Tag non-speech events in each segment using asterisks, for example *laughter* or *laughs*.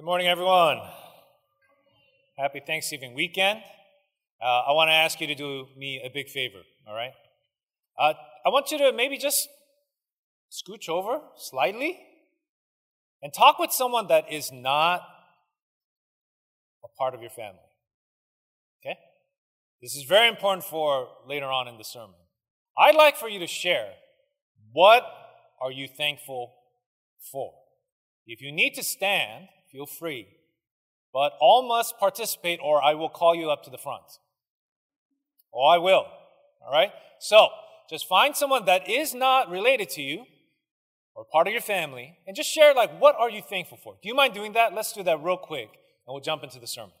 Good morning, everyone. Happy Thanksgiving weekend. Uh, I want to ask you to do me a big favor, all right? Uh, I want you to maybe just scooch over slightly and talk with someone that is not a part of your family. Okay? This is very important for later on in the sermon. I'd like for you to share what are you thankful for? If you need to stand, feel free. But all must participate, or I will call you up to the front. Oh, I will. All right? So, just find someone that is not related to you or part of your family and just share, like, what are you thankful for? Do you mind doing that? Let's do that real quick and we'll jump into the sermon.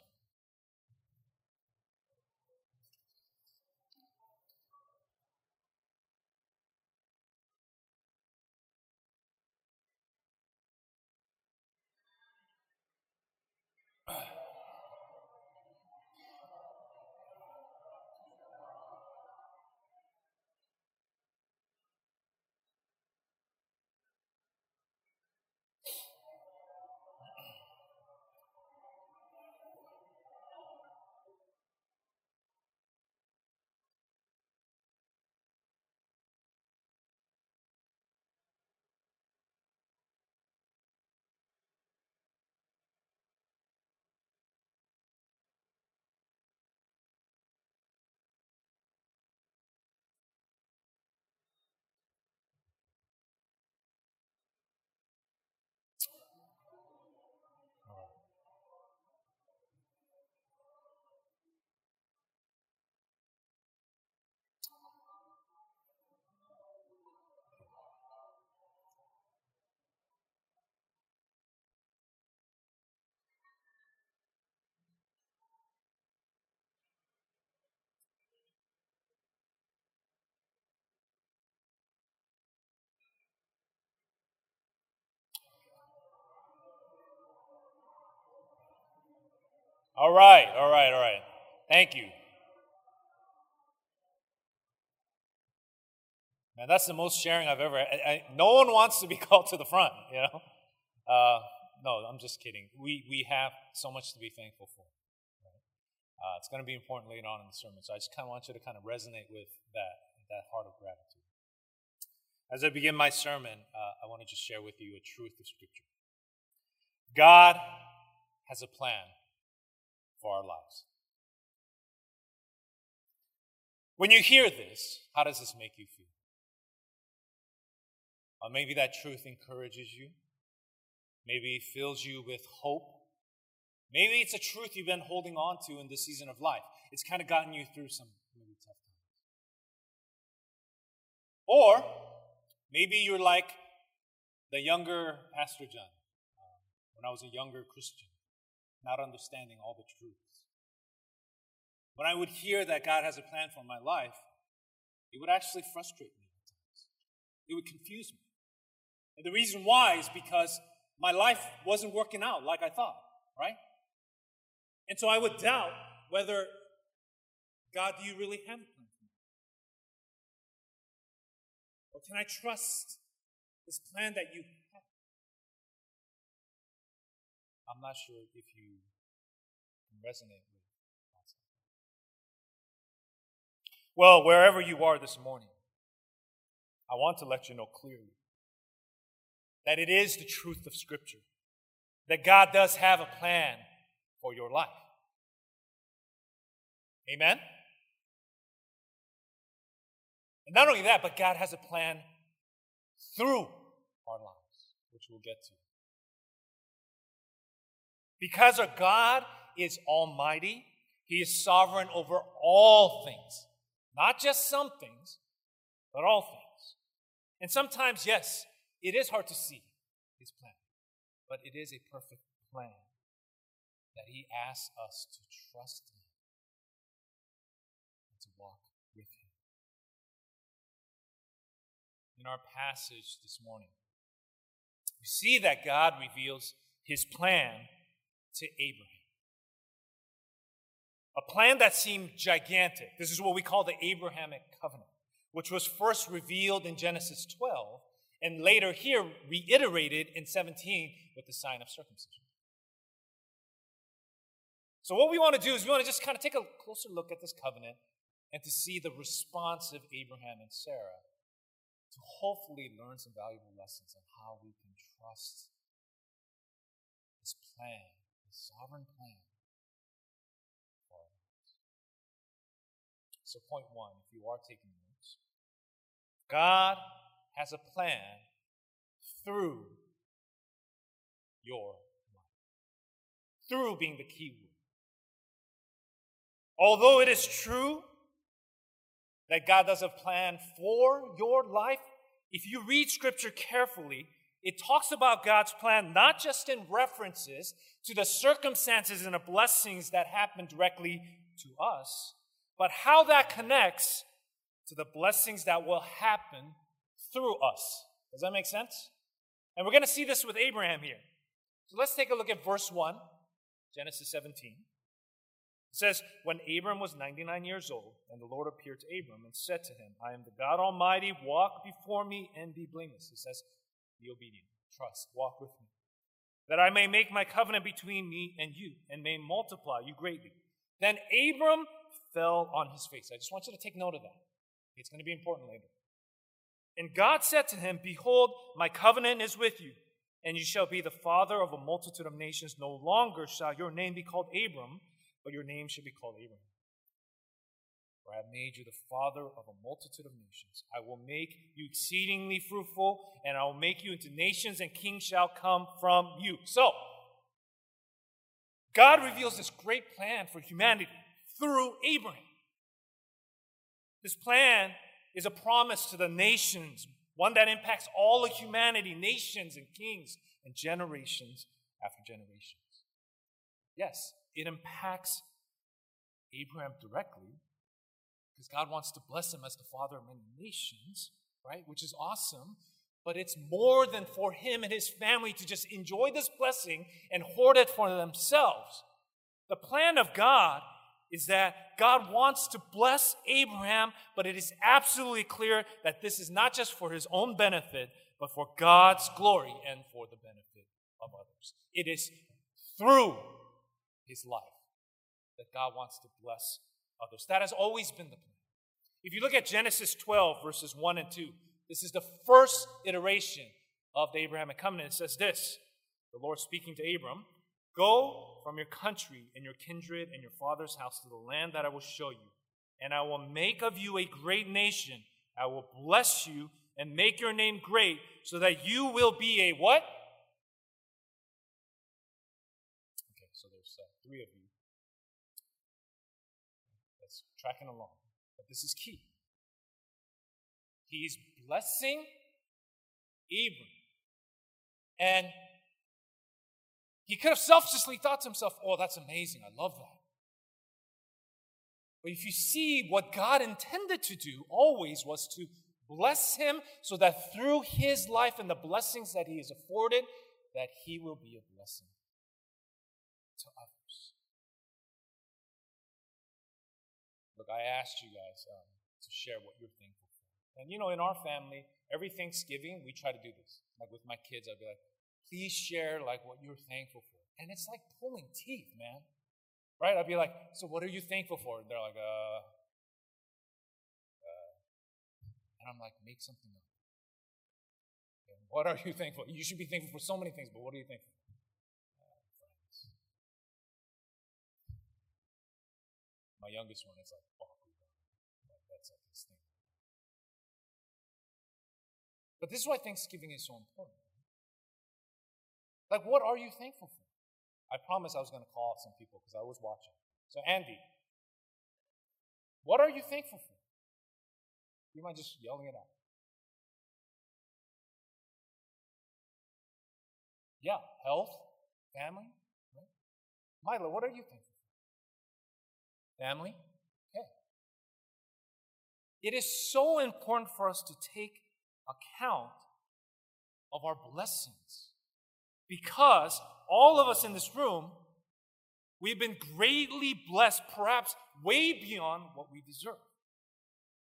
All right, all right, all right. Thank you. Man, that's the most sharing I've ever. I, I, no one wants to be *laughs* called to the front, you know. Uh, no, I'm just kidding. We we have so much to be thankful for. Uh, it's going to be important later on in the sermon, so I just kind of want you to kind of resonate with that that heart of gratitude. As I begin my sermon, uh, I want to just share with you a truth of Scripture. God has a plan for our lives. When you hear this, how does this make you feel? Uh, maybe that truth encourages you. Maybe it fills you with hope. Maybe it's a truth you've been holding on to in this season of life. It's kind of gotten you through some really tough times. Or maybe you're like the younger Pastor John. Um, when I was a younger Christian, not understanding all the truths. When I would hear that God has a plan for my life, it would actually frustrate me at times. It would confuse me. And the reason why is because my life wasn't working out like I thought, right? And so I would doubt whether, God, do you really have a plan for me? Or can I trust this plan that you I'm not sure if you resonate with that. Well, wherever you are this morning, I want to let you know clearly that it is the truth of Scripture, that God does have a plan for your life. Amen? And not only that, but God has a plan through our lives, which we'll get to. Because our God is almighty, He is sovereign over all things, not just some things, but all things. And sometimes, yes, it is hard to see His plan, but it is a perfect plan that He asks us to trust in and to walk with Him. In our passage this morning, we see that God reveals His plan to Abraham. A plan that seemed gigantic. This is what we call the Abrahamic covenant, which was first revealed in Genesis 12 and later here reiterated in 17 with the sign of circumcision. So, what we want to do is we want to just kind of take a closer look at this covenant and to see the response of Abraham and Sarah to hopefully learn some valuable lessons on how we can trust this plan, this sovereign plan for our lives. So, point one, if you are taking notes, God has a plan through your life. Through being the key word. Although it is true that God does a plan for your life, if you read scripture carefully, it talks about God's plan not just in references to the circumstances and the blessings that happen directly to us, but how that connects to the blessings that will happen through us. Does that make sense? And we're going to see this with Abraham here. So let's take a look at verse 1, Genesis 17. It says, When Abram was 99 years old, and the Lord appeared to Abram and said to him, I am the God Almighty, walk before me and be blameless. It says, Be obedient, trust, walk with me, that I may make my covenant between me and you, and may multiply you greatly. Then Abram fell on his face. I just want you to take note of that. It's going to be important later. And God said to him, Behold, my covenant is with you, and you shall be the father of a multitude of nations. No longer shall your name be called Abram but your name should be called Abraham. For I have made you the father of a multitude of nations. I will make you exceedingly fruitful, and I will make you into nations, and kings shall come from you. So, God reveals this great plan for humanity through Abraham. This plan is a promise to the nations, one that impacts all of humanity, nations and kings, and generations after generations. Yes, it impacts Abraham directly because God wants to bless him as the father of many nations, right? Which is awesome. But it's more than for him and his family to just enjoy this blessing and hoard it for themselves. The plan of God is that God wants to bless Abraham, but it is absolutely clear that this is not just for his own benefit, but for God's glory and for the benefit of others. It is through his life that God wants to bless others. That has always been the plan. If you look at Genesis 12, verses 1 and 2, this is the first iteration of the Abrahamic covenant. It says this the Lord speaking to Abram Go from your country and your kindred and your father's house to the land that I will show you, and I will make of you a great nation. I will bless you and make your name great so that you will be a what? Okay, so there's uh, three of you. Tracking along. But this is key. He's blessing Abram. And he could have selfishly thought to himself, oh, that's amazing. I love that. But if you see what God intended to do always was to bless him so that through his life and the blessings that he is afforded, that he will be a blessing I asked you guys um, to share what you're thankful for. And you know, in our family, every Thanksgiving, we try to do this. Like with my kids, I'd be like, please share like what you're thankful for. And it's like pulling teeth, man. Right? I'd be like, so what are you thankful for? And they're like, uh, uh, and I'm like, make something up. What are you thankful? You should be thankful for so many things, but what are you thankful for? My youngest one is like Bakugan. Like that's like his thing. But this is why Thanksgiving is so important. Like, what are you thankful for? I promise I was going to call some people because I was watching. So, Andy, what are you thankful for? You mind just yelling it out? Yeah, health, family. Right? Mila, what are you thankful Family? Okay. It is so important for us to take account of our blessings because all of us in this room, we've been greatly blessed, perhaps way beyond what we deserve.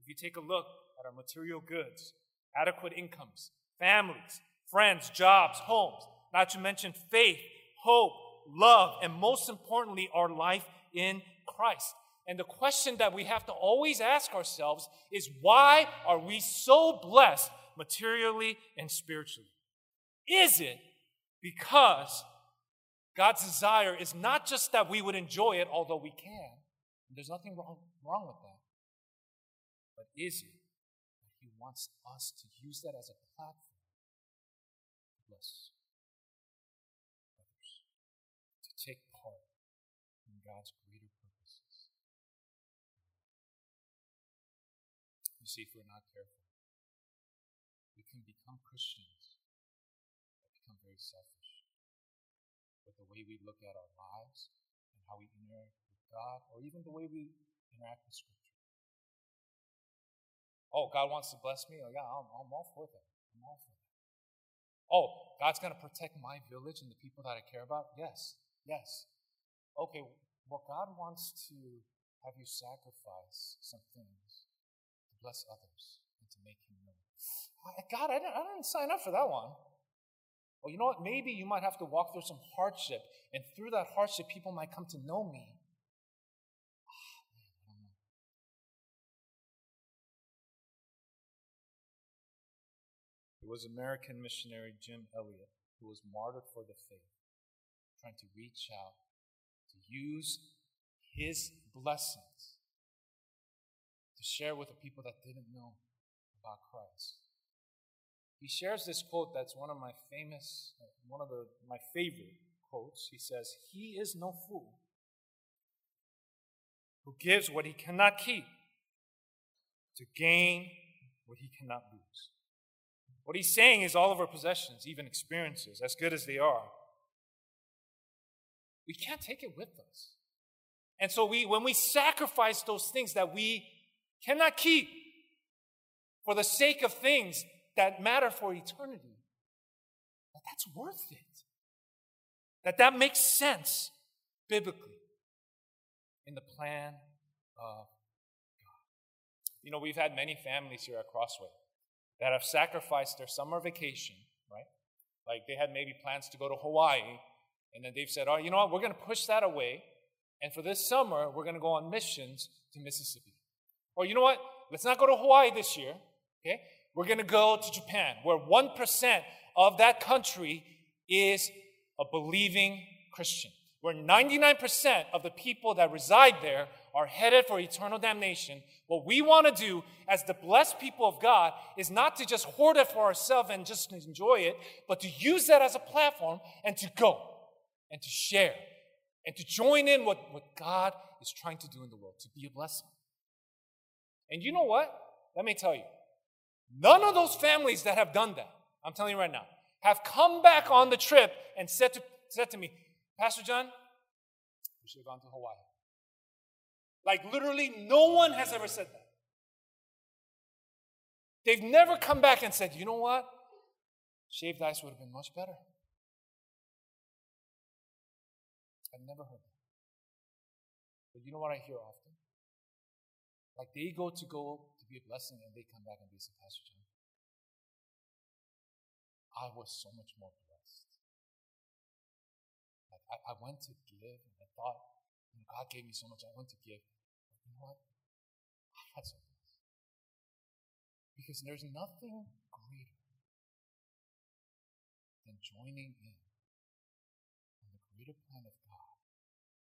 If you take a look at our material goods, adequate incomes, families, friends, jobs, homes, not to mention faith, hope, love, and most importantly, our life in Christ. And the question that we have to always ask ourselves is why are we so blessed materially and spiritually? Is it because God's desire is not just that we would enjoy it, although we can? There's nothing wrong, wrong with that. But is it that He wants us to use that as a platform bless others, to take part in God's greater purposes? If we're not careful, we can become Christians that become very selfish with the way we look at our lives and how we interact with God, or even the way we interact with Scripture. Oh, God wants to bless me? Oh, yeah, I'm, I'm all for that. I'm all for that. Oh, God's going to protect my village and the people that I care about? Yes, yes. Okay, well, God wants to have you sacrifice some things bless others and to make Him known. God, I didn't, I didn't sign up for that one. Well, you know what? Maybe you might have to walk through some hardship, and through that hardship, people might come to know me. It was American missionary Jim Elliot who was martyred for the faith, trying to reach out, to use his blessings share with the people that didn't know about Christ. He shares this quote that's one of my famous, one of the, my favorite quotes. He says, He is no fool who gives what he cannot keep to gain what he cannot lose. What he's saying is all of our possessions, even experiences, as good as they are, we can't take it with us. And so we when we sacrifice those things that we cannot keep for the sake of things that matter for eternity, that that's worth it. That that makes sense biblically in the plan of God. You know, we've had many families here at Crossway that have sacrificed their summer vacation, right? Like they had maybe plans to go to Hawaii, and then they've said, oh, you know what, we're going to push that away. And for this summer, we're going to go on missions to Mississippi. Or you know what, let's not go to Hawaii this year, okay? We're going to go to Japan, where 1% of that country is a believing Christian, where 99% of the people that reside there are headed for eternal damnation, what we want to do as the blessed people of God is not to just hoard it for ourselves and just enjoy it, but to use that as a platform and to go and to share and to join in what, what God is trying to do in the world, to be a blessing. And you know what? Let me tell you. None of those families that have done that, I'm telling you right now, have come back on the trip and said to, said to me, Pastor John, we should have gone to Hawaii. Like literally, no one has ever said that. They've never come back and said, you know what? Shaved ice would have been much better. I've never heard that. But you know what I hear often? Like they go to go to be a blessing and they come back and they say, Pastor John, I was so much more blessed. Like I, I went to give and I thought God gave me so much, I want to give. But you know what? I had so much. Because there's nothing greater than joining in on the greater plan of God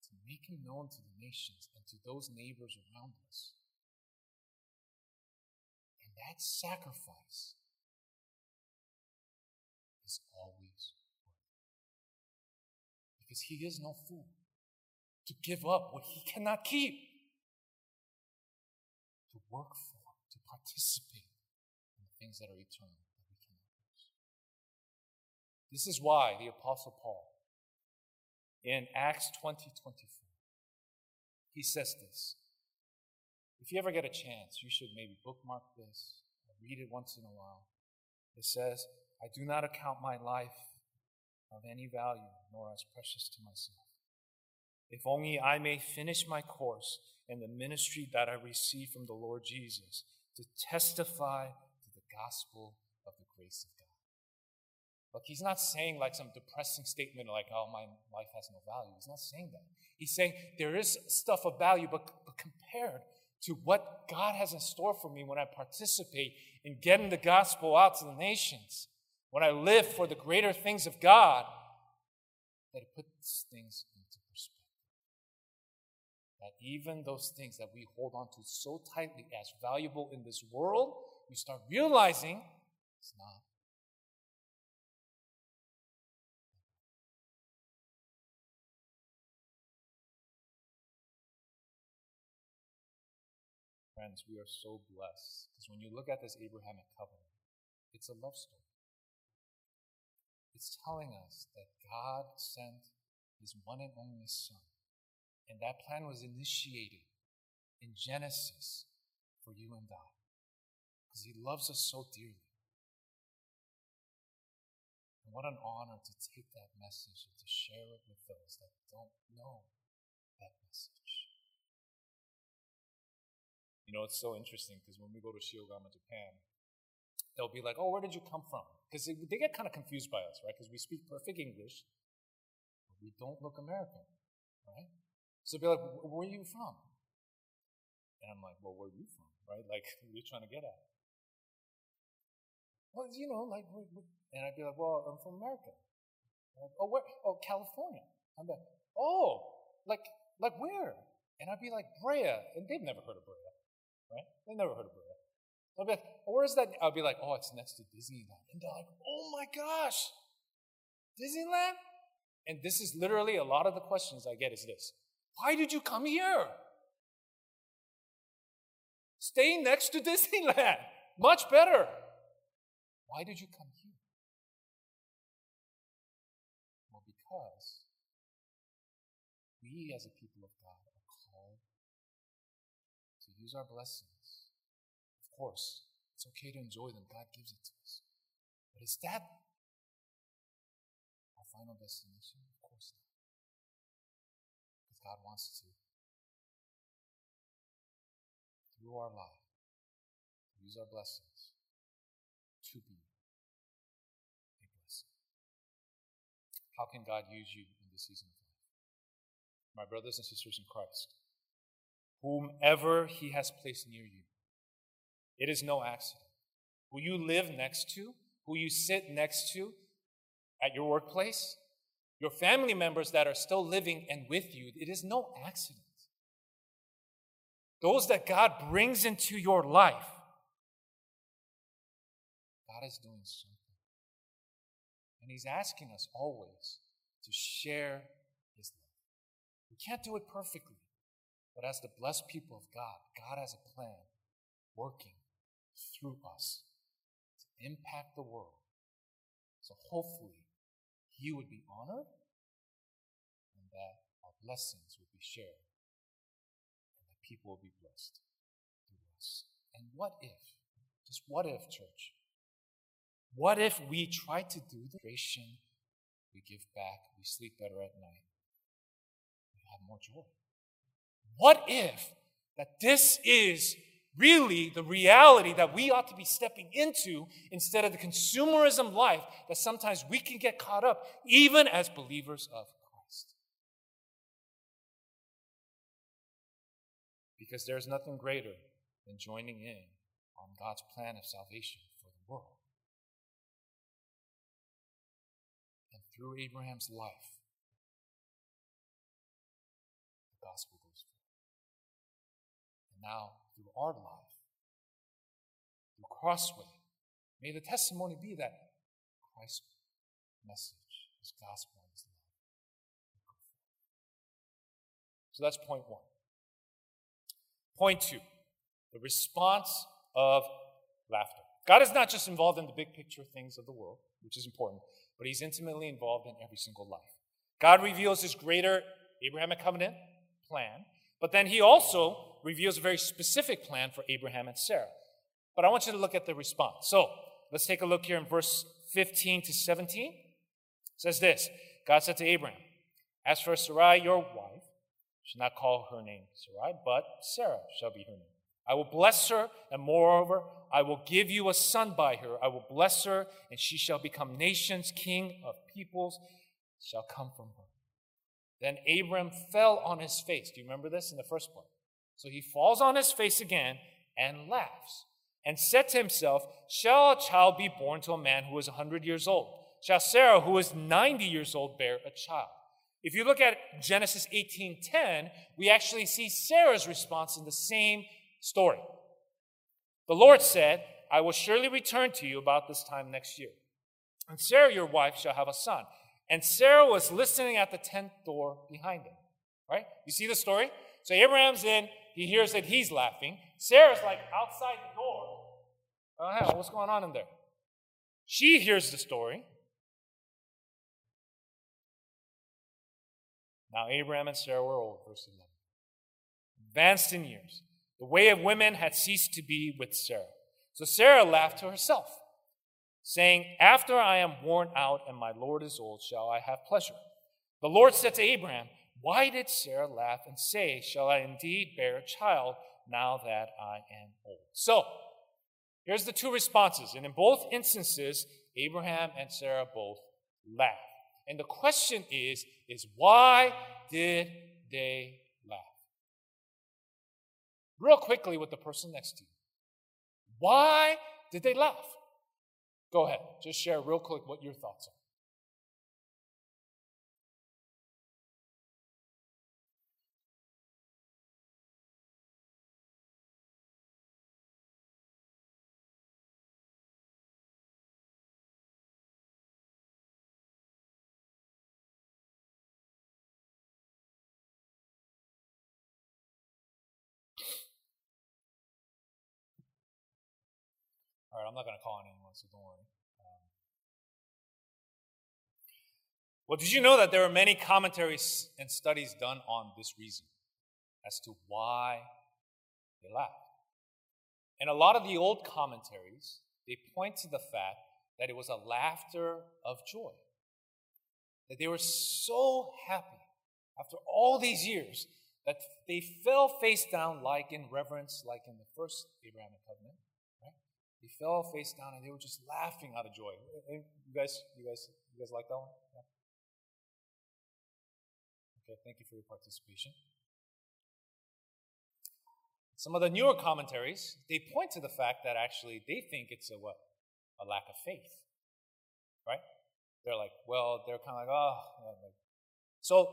to make Him known to the nations and to those neighbors around us. That sacrifice is always worth it. Because He is no fool to give up what he cannot keep, to work for, to participate in the things that are eternal that we cannot lose. This is why the Apostle Paul in Acts 20 24, he says this. If you ever get a chance, you should maybe bookmark this, read it once in a while. It says, I do not account my life of any value, nor as precious to myself if only I may finish my course in the ministry that I received from the Lord Jesus to testify to the gospel of the grace of God. Look, he's not saying like some depressing statement like, oh, my life has no value. He's not saying that. He's saying there is stuff of value, but, but compared to what God has in store for me when I participate in getting the gospel out to the nations, when I live for the greater things of God, that it puts things into perspective. That even those things that we hold on to so tightly as valuable in this world, we start realizing it's not. Friends, we are so blessed because when you look at this Abrahamic covenant, it's a love story. It's telling us that God sent his one and only Son, and that plan was initiated in Genesis for you and I because he loves us so dearly. And what an honor to take that message and to share it with those that don't know that message. You know, it's so interesting because when we go to Shiogama, Japan, they'll be like, oh, where did you come from? Because they, get kind of confused by us, right? Because we speak perfect English, but we don't look American, right? So they'll be like, where are you from? And I'm like, well, where are you from, right? Like, *laughs* what are you trying to get at? Well, you know, like, and I'd be like, well, I'm from America. Like, oh, where? Oh, California. I'm like, oh, like, like where? And I'd be like, Brea. And they've never heard of Brea right? They never heard of Brea. They'll be like, where's that? I'll be like, oh, it's next to Disneyland. And they're like, oh my gosh, Disneyland? And this is literally a lot of the questions I get is this Why did you come here? Stay next to *laughs* Disneyland. Much better. Why did you come here? Well, because we as a people of God use our blessings. Of course, it's okay to enjoy them. God gives it to us. But is that our final destination? Of course not. Because God wants to, through our life, use our blessings to be a blessing. How can God use you in this season of life? My brothers and sisters in Christ, whomever he has placed near you. It is no accident. Who you live next to, who you sit next to at your workplace, your family members that are still living and with you, it is no accident. Those that God brings into your life, God is doing something. And He's asking us always to share His love. We can't do it perfectly. But as the blessed people of God, God has a plan working through us to impact the world. So hopefully, He would be honored and that our blessings would be shared and that people will be blessed through us. And what if, just what if, church? What if we try to do the creation, we give back, we sleep better at night, we have more joy? What if that this is really the reality that we ought to be stepping into instead of the consumerism life that sometimes we can get caught up even as believers of Christ? Because there's nothing greater than joining in on God's plan of salvation for the world. And through Abraham's life, now through our life, through Crossway. May the testimony be that Christ's message, His gospel, His love. So that's point one. Point two the response of laughter. God is not just involved in the big picture things of the world, which is important, but He's intimately involved in every single life. God reveals His greater Abrahamic covenant plan, but then He also reveals a very specific plan for Abraham and Sarah. But I want you to look at the response. So let's take a look here in verse 15 to 17. It says this God said to Abraham, As for Sarai, your wife, should not call her name Sarai, but Sarah shall be her name. I will bless her, and moreover, I will give you a son by her. I will bless her, and she shall become nations, king of peoples shall come from her. Then Abram fell on his face. Do you remember this in the first part? So he falls on his face again and laughs and said to himself, Shall a child be born to a man who is a 100 years old? Shall Sarah, who is 90 years old, bear a child? If you look at Genesis 18:10, we actually see Sarah's response in the same story. The Lord said, I will surely return to you about this time next year. And Sarah, your wife, shall have a son. And Sarah was listening at the tent door behind him. Right? You see the story? So Abraham's in, he hears that he's laughing. Sarah's like outside the door. Oh, hell, what's going on in there? She hears the story. Now, Abraham and Sarah were old, verse 11. Advanced in years. The way of women had ceased to be with Sarah. So Sarah laughed to herself, saying, After I am worn out and my Lord is old, shall I have pleasure? The Lord said to Abraham, Why did Sarah laugh and say, Shall I indeed bear a child now that I am old? So, here's the two responses. And in both instances, Abraham and Sarah both laughed. And the question is, is why did they laugh? Real quickly with the person next to you. Why did they laugh? Go ahead. Just share real quick what your thoughts are. I'm not going to call on anyone, so don't worry. Um, well, did you know that there are many commentaries and studies done on this reason as to why they laughed? And a lot of the old commentaries, they point to the fact that it was a laughter of joy. That they were so happy after all these years that they fell face down like in reverence, like in the first Abrahamic covenant, they fell face down and they were just laughing out of joy. You guys, you guys, you guys like that one? Yeah. Okay, thank you for your participation. Some of the newer commentaries, they point to the fact that actually they think it's a what? A lack of faith. Right? They're like, well, they're kind of like, oh. So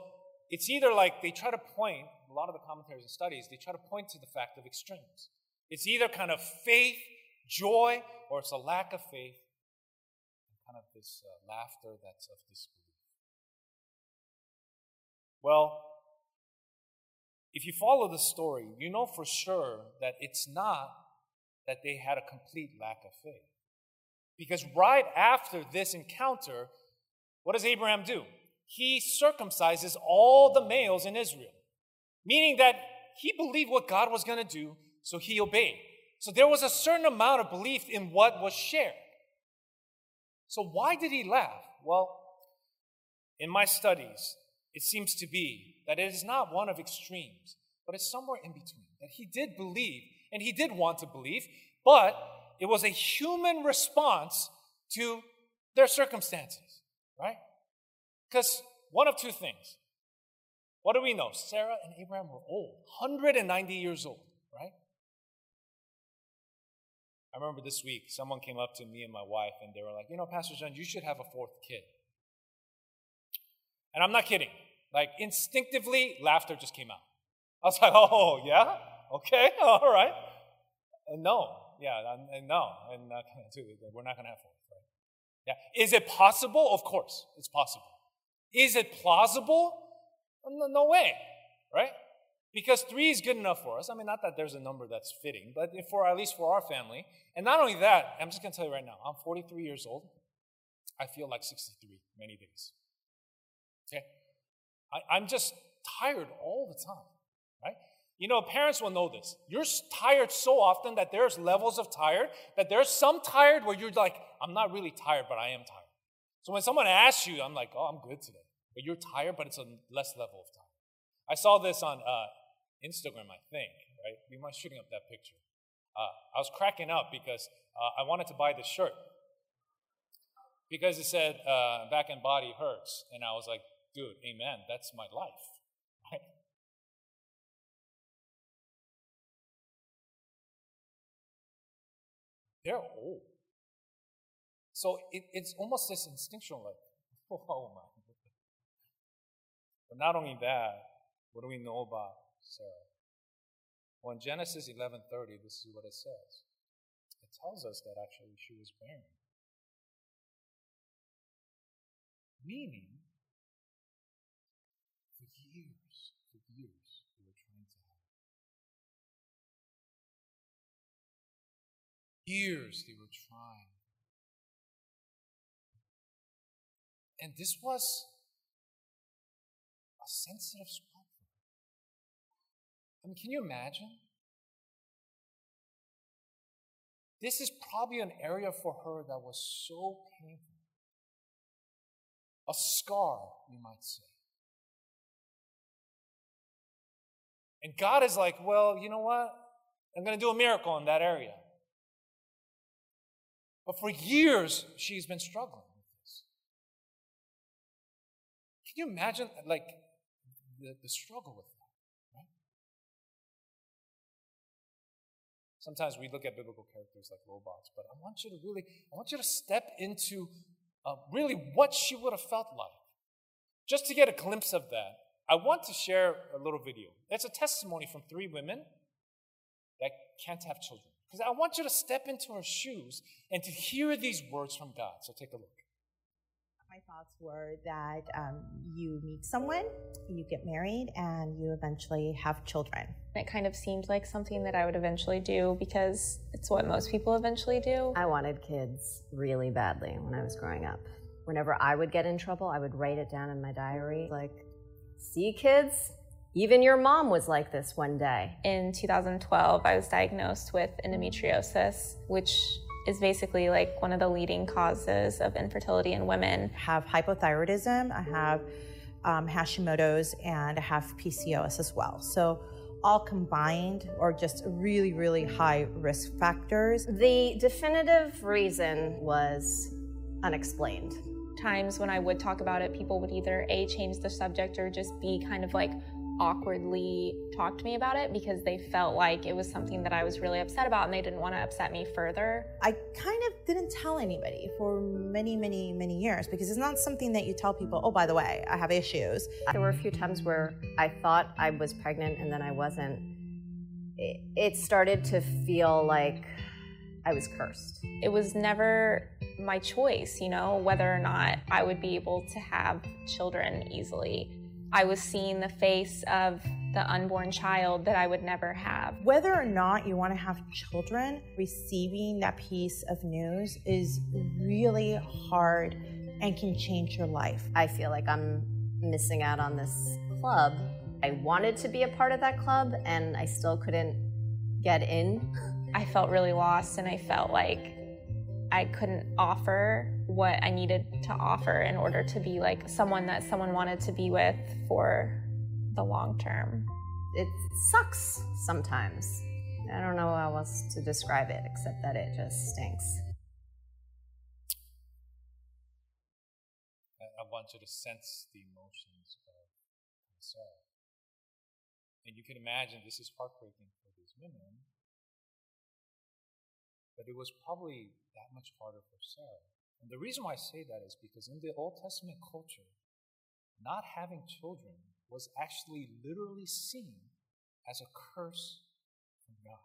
it's either like they try to point, a lot of the commentaries and studies, they try to point to the fact of extremes. It's either kind of faith joy or it's a lack of faith kind of this uh, laughter that's of disbelief. Well, if you follow the story, you know for sure that it's not that they had a complete lack of faith. Because right after this encounter, what does Abraham do? He circumcises all the males in Israel, meaning that he believed what God was going to do, so he obeyed. So there was a certain amount of belief in what was shared. So why did he laugh? Well, in my studies, it seems to be that it is not one of extremes, but it's somewhere in between. That he did believe, and he did want to believe, but it was a human response to their circumstances, right? Because one of two things. What do we know? Sarah and Abraham were old, 190 years old, right? I remember this week, someone came up to me and my wife, and they were like, You know, Pastor John, you should have a fourth kid. And I'm not kidding. Like, instinctively, laughter just came out. I was *laughs* like, Oh, yeah? Okay, *laughs* all right. And no, yeah, and no, and not. We're not going to have fourth. Right? Yeah. Is it possible? Of course, it's possible. Is it plausible? No, no way, right? Because three is good enough for us. I mean, not that there's a number that's fitting, but for at least for our family. And not only that, I'm just going to tell you right now, I'm 43 years old. I feel like 63 many days. Okay? I, I'm just tired all the time, right? You know, parents will know this. You're tired so often that there's levels of tired, that there's some tired where you're like, I'm not really tired, but I am tired. So when someone asks you, I'm like, oh, I'm good today. But you're tired, but it's a less level of time. I saw this on uh, Instagram, I think, right? We might shooting up that picture. Uh, I was cracking up because uh, I wanted to buy this shirt because it said uh, back and body hurts, and I was like, dude, amen. That's my life. *laughs* They're old. So it, it's almost this instinctual, like, *laughs* oh my. But not only that, what do we know about Sarah? Well, in Genesis 11:30, this is what it says. It tells us that actually she was barren. Meaning, for years, for years, they were trying to have. Years they were trying. And this was a sensitive spot. I mean, can you imagine? This is probably an area for her that was so painful. A scar, you might say. And God is like, well, you know what? I'm going to do a miracle in that area. But for years, she's been struggling with this. Can you imagine, like, the, the struggle with that? Sometimes we look at biblical characters like robots, but I want you to really, I want you to step into uh, really what she would have felt like. Just to get a glimpse of that, I want to share a little video. It's a testimony from three women that can't have children. Because I want you to step into her shoes and to hear these words from God. So take a look. My thoughts were that um, you meet someone, you get married, and you eventually have children. It kind of seemed like something that I would eventually do because it's what most people eventually do. I wanted kids really badly when I was growing up. Whenever I would get in trouble, I would write it down in my diary like, see, kids, even your mom was like this one day. In 2012, I was diagnosed with endometriosis, which is basically like one of the leading causes of infertility in women. I have hypothyroidism, I have um, Hashimoto's, and I have PCOS as well. So all combined or just really, really high risk factors. The definitive reason was unexplained. Times when I would talk about it, people would either A, change the subject or just be kind of like awkwardly talk to me about it because they felt like it was something that I was really upset about and they didn't want to upset me further. I kind of didn't tell anybody for many, many, many years because it's not something that you tell people, oh, by the way, I have issues. There were a few times where I thought I was pregnant and then I wasn't. It started to feel like I was cursed. It was never my choice, you know, whether or not I would be able to have children easily. I was seeing the face of the unborn child that I would never have. Whether or not you want to have children, receiving that piece of news is really hard and can change your life. I feel like I'm missing out on this club. I wanted to be a part of that club and I still couldn't get in. I felt really lost and I felt like I couldn't offer what I needed to offer in order to be like someone that someone wanted to be with for the long term. It sucks sometimes. I don't know how else to describe it except that it just stinks. I want you to sense the emotions of Sarah. And you can imagine this is heartbreaking for these women, but it was probably that much harder for Sarah. And the reason why I say that is because in the Old Testament culture, not having children was actually literally seen as a curse from God.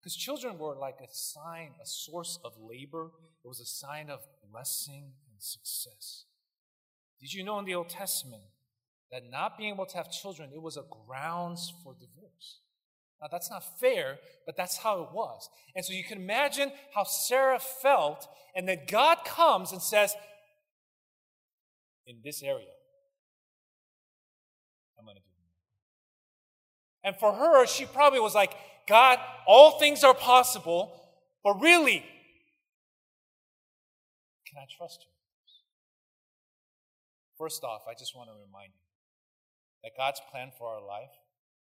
Because children were like a sign, a source of labor, it was a sign of blessing and success. Did you know in the Old Testament that not being able to have children, it was a grounds for divorce? Now, that's not fair, but that's how it was. And so you can imagine how Sarah felt, and then God comes and says, In this area, I'm going to do it. And for her, she probably was like, God, all things are possible, but really, can I trust you? First off, I just want to remind you that God's plan for our life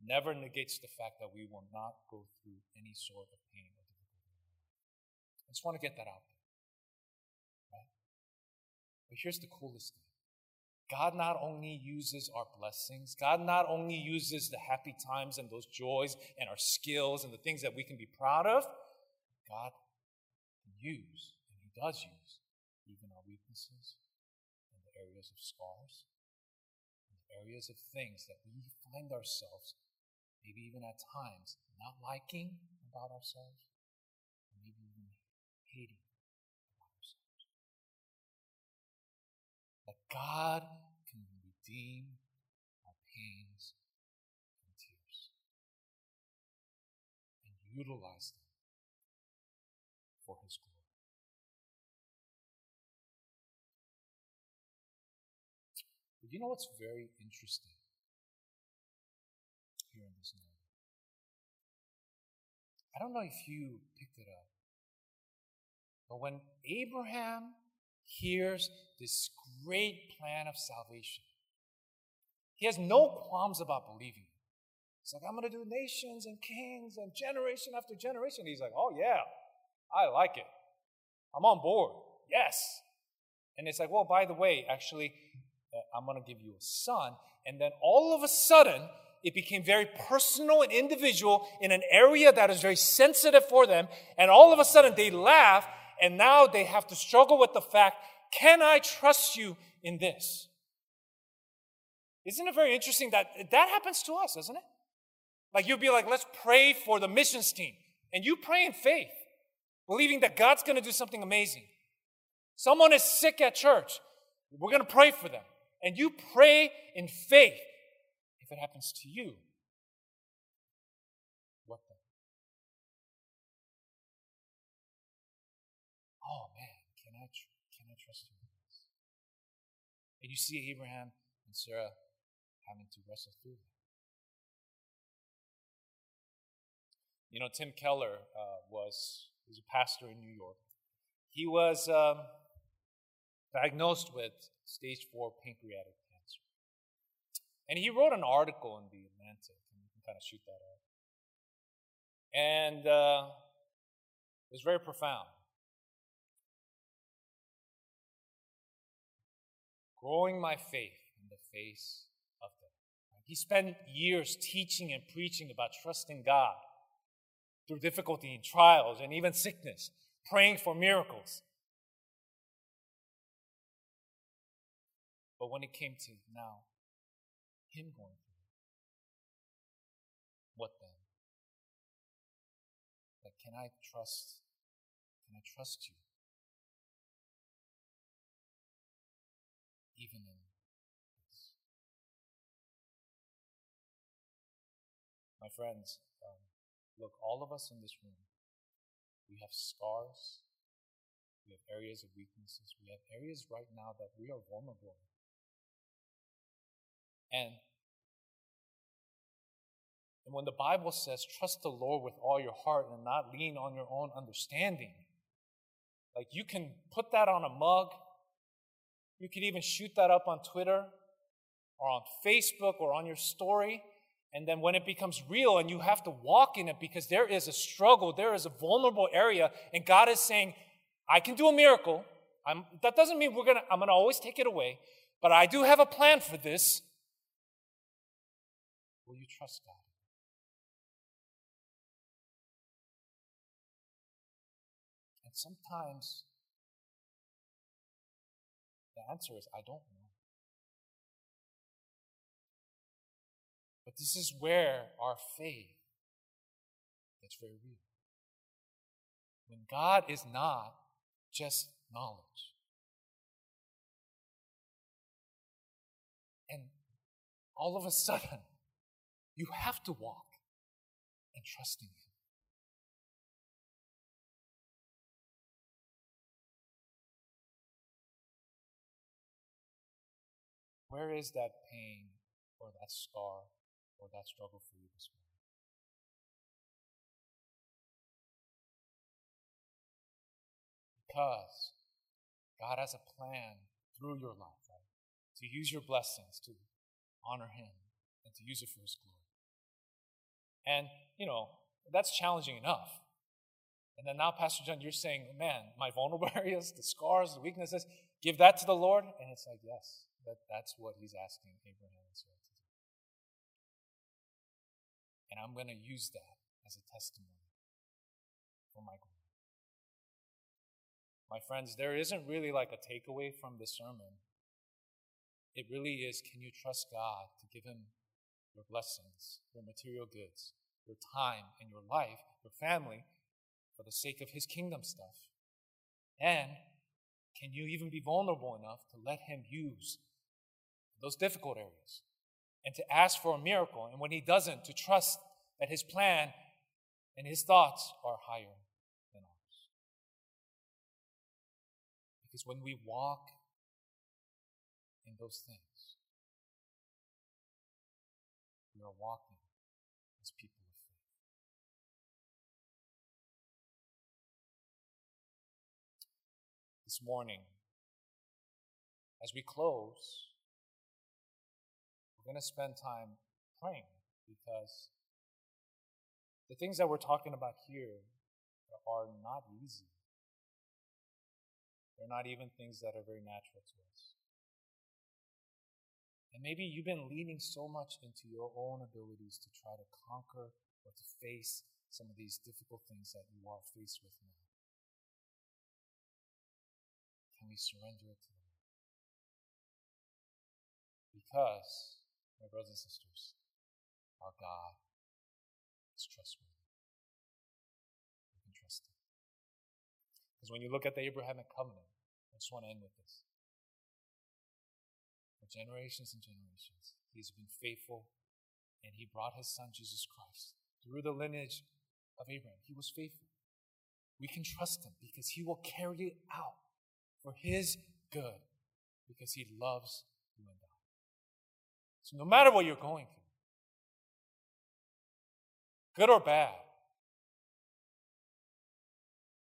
never negates the fact that we will not go through any sort of pain or difficulty. I just want to get that out there. Right? But here's the coolest thing God not only uses our blessings, God not only uses the happy times and those joys and our skills and the things that we can be proud of, God can use, and He does use, even our weaknesses and the areas of scars, and the areas of things that we find ourselves, maybe even at times, not liking about ourselves, maybe even hating about ourselves. that God can redeem our pains and tears and utilize them for His glory. But you know what's very interesting here in this narrative? I don't know if you picked it up, but when Abraham hears this great plan of salvation. He has no qualms about believing. He's like, I'm going to do nations and kings and generation after generation. He's like, oh, yeah, I like it. I'm on board. Yes. And it's like, well, by the way, actually, uh, I'm going to give you a son. And then all of a sudden, it became very personal and individual in an area that is very sensitive for them. And all of a sudden, they laugh and now they have to struggle with the fact can I trust you in this? Isn't it very interesting that that happens to us, doesn't it? Like you'll be like, let's pray for the missions team. And you pray in faith, believing that God's going to do something amazing. Someone is sick at church. We're going to pray for them. And you pray in faith. It happens to you, what then? oh man, can I, tr- can I trust you in this? And you see Abraham and Sarah having to wrestle through that. You know, Tim Keller uh, was, was a pastor in New York. He was um, diagnosed with stage four pancreatic. And he wrote an article in the Atlantic, and you can kind of shoot that up. And uh, it was very profound. growing my faith in the face of death. He spent years teaching and preaching about trusting God through difficulty and trials and even sickness, praying for miracles. But when it came to now, him going through what then? Like, can I trust? Can I trust you? even in this. My friends, um, look, all of us in this room, we have scars, we have areas of weaknesses, we have areas right now that we are vulnerable And when the Bible says, trust the Lord with all your heart and not lean on your own understanding, like you can put that on a mug you could even shoot that up on Twitter or on Facebook or on your story. And then when it becomes real and you have to walk in it because there is a struggle, there is a vulnerable area, and God is saying, I can do a miracle. I'm, that doesn't mean we're gonna, I'm to always take it away, but I do have a plan for this. Will you trust God? And sometimes the answer is, I don't know. But this is where our faith gets very real. When God is not just knowledge. And all of a sudden, you have to walk and trust in Him. Where is that pain or that scar or that struggle for you this morning? Because God has a plan through your life, right? To use your blessings to honor Him and to use it for His glory. And, you know, that's challenging enough. And then now, Pastor John, you're saying, man, my vulnerable areas, *laughs* the scars, the weaknesses, give that to the Lord. And it's like, yes, that, that's what he's asking Abraham and Sarah to do. And I'm going to use that as a testimony for my glory. My friends, there isn't really like a takeaway from the sermon. It really is can you trust God to give him your blessings, your material goods, your time and your life, your family, for the sake of his kingdom stuff? And can you even be vulnerable enough to let him use those difficult areas and to ask for a miracle? And when he doesn't, to trust that his plan and his thoughts are higher than ours. Because when we walk in those things, walking as people of faith. This morning, as we close, we're going to spend time praying because the things that we're talking about here are not easy. They're not even things that are very natural to us. And maybe you've been leaning so much into your own abilities to try to conquer or to face some of these difficult things that you are faced with now. Can we surrender it to the Lord? Because, my brothers and sisters, our God is trustworthy. We can trust Him. Because when you look at the Abrahamic covenant, I just want to end with this generations and generations. He's been faithful, and he brought his son, Jesus Christ, through the lineage of Abraham. He was faithful. We can trust him because he will carry it out for his good because he loves you and I. So, no matter what you're going through, good or bad,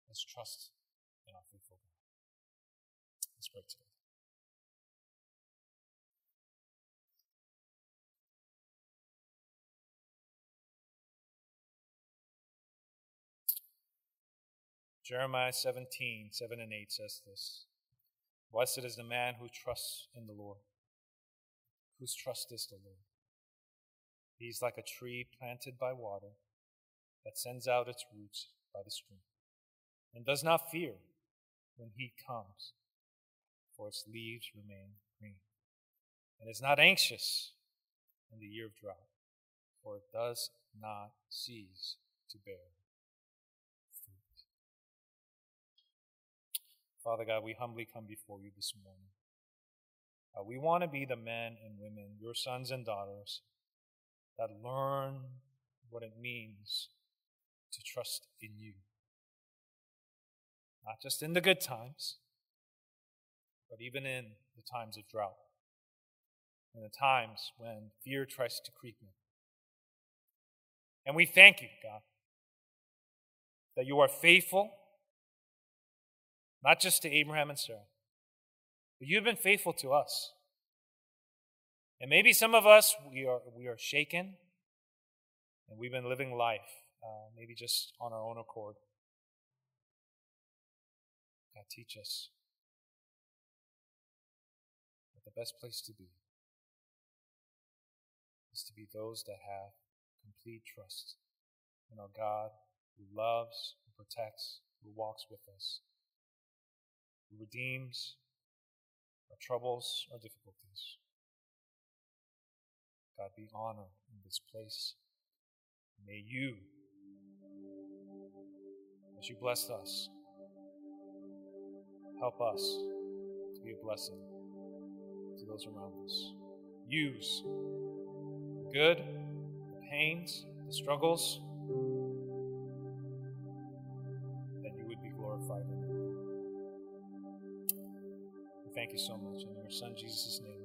let's trust Jeremiah 17, 7 and 8 says this Blessed is the man who trusts in the Lord, whose trust is the Lord. He's like a tree planted by water that sends out its roots by the stream, and does not fear when heat comes, for its leaves remain green, and is not anxious in the year of drought, for it does not cease to bear Father God, we humbly come before you this morning. Uh, we want to be the men and women, your sons and daughters, that learn what it means to trust in you. Not just in the good times, but even in the times of drought, in the times when fear tries to creep in. And we thank you, God, that you are faithful not just to Abraham and Sarah, but you've been faithful to us. And maybe some of us, we are, we are shaken and we've been living life, uh, maybe just on our own accord. God, teach us that the best place to be is to be those that have complete trust in our God who loves, who protects, who walks with us who redeems our troubles, our difficulties. God, be honored in this place. May you, as you bless us, help us to be a blessing to those around us. Use the good, the pains, the struggles you so much. In your son Jesus' name.